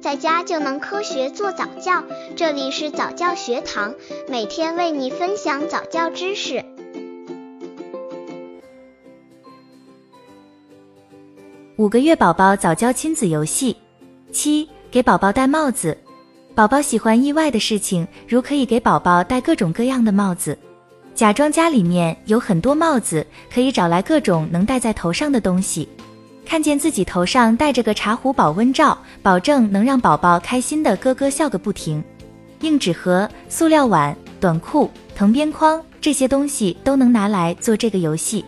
在家就能科学做早教。这里是早教学堂，每天为你分享早教知识。五个月宝宝早教亲子游戏七，给宝宝戴帽子。宝宝喜欢意外的事情，如可以给宝宝戴各种各样的帽子。假装家里面有很多帽子，可以找来各种能戴在头上的东西。看见自己头上戴着个茶壶保温罩，保证能让宝宝开心的咯咯笑个不停。硬纸盒、塑料碗、短裤、藤边框这些东西都能拿来做这个游戏。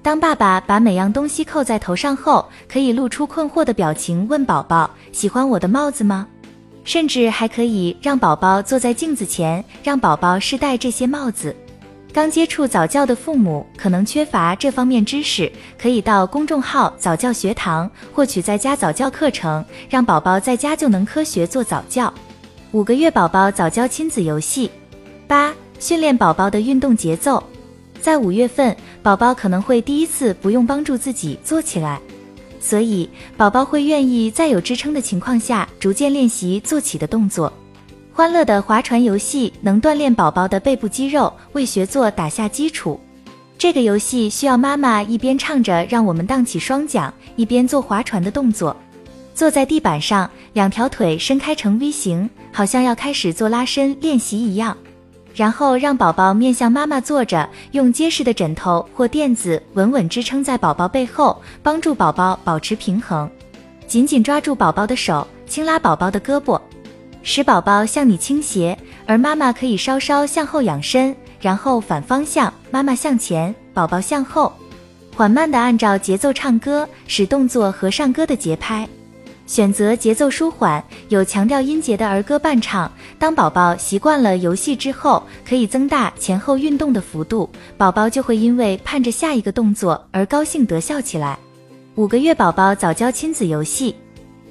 当爸爸把每样东西扣在头上后，可以露出困惑的表情，问宝宝喜欢我的帽子吗？甚至还可以让宝宝坐在镜子前，让宝宝试戴这些帽子。刚接触早教的父母可能缺乏这方面知识，可以到公众号早教学堂获取在家早教课程，让宝宝在家就能科学做早教。五个月宝宝早教亲子游戏八，训练宝宝的运动节奏。在五月份，宝宝可能会第一次不用帮助自己坐起来，所以宝宝会愿意在有支撑的情况下，逐渐练习坐起的动作。欢乐的划船游戏能锻炼宝宝的背部肌肉，为学坐打下基础。这个游戏需要妈妈一边唱着“让我们荡起双桨”，一边做划船的动作。坐在地板上，两条腿伸开成 V 型，好像要开始做拉伸练习一样。然后让宝宝面向妈妈坐着，用结实的枕头或垫子稳稳支撑在宝宝背后，帮助宝宝保持平衡。紧紧抓住宝宝的手，轻拉宝宝的胳膊。使宝宝向你倾斜，而妈妈可以稍稍向后仰身，然后反方向，妈妈向前，宝宝向后，缓慢的按照节奏唱歌，使动作和上歌的节拍。选择节奏舒缓、有强调音节的儿歌伴唱。当宝宝习惯了游戏之后，可以增大前后运动的幅度，宝宝就会因为盼着下一个动作而高兴得笑起来。五个月宝宝早教亲子游戏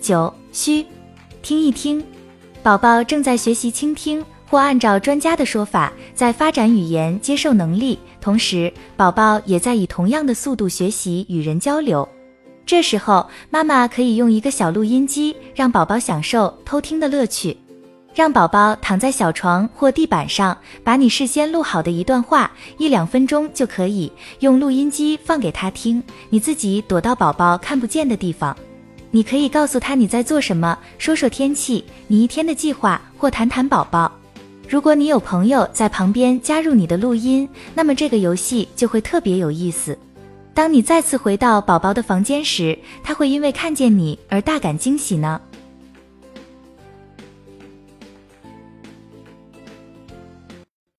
九，嘘，听一听。宝宝正在学习倾听，或按照专家的说法，在发展语言接受能力。同时，宝宝也在以同样的速度学习与人交流。这时候，妈妈可以用一个小录音机，让宝宝享受偷听的乐趣。让宝宝躺在小床或地板上，把你事先录好的一段话，一两分钟就可以用录音机放给他听。你自己躲到宝宝看不见的地方。你可以告诉他你在做什么，说说天气，你一天的计划，或谈谈宝宝。如果你有朋友在旁边加入你的录音，那么这个游戏就会特别有意思。当你再次回到宝宝的房间时，他会因为看见你而大感惊喜呢。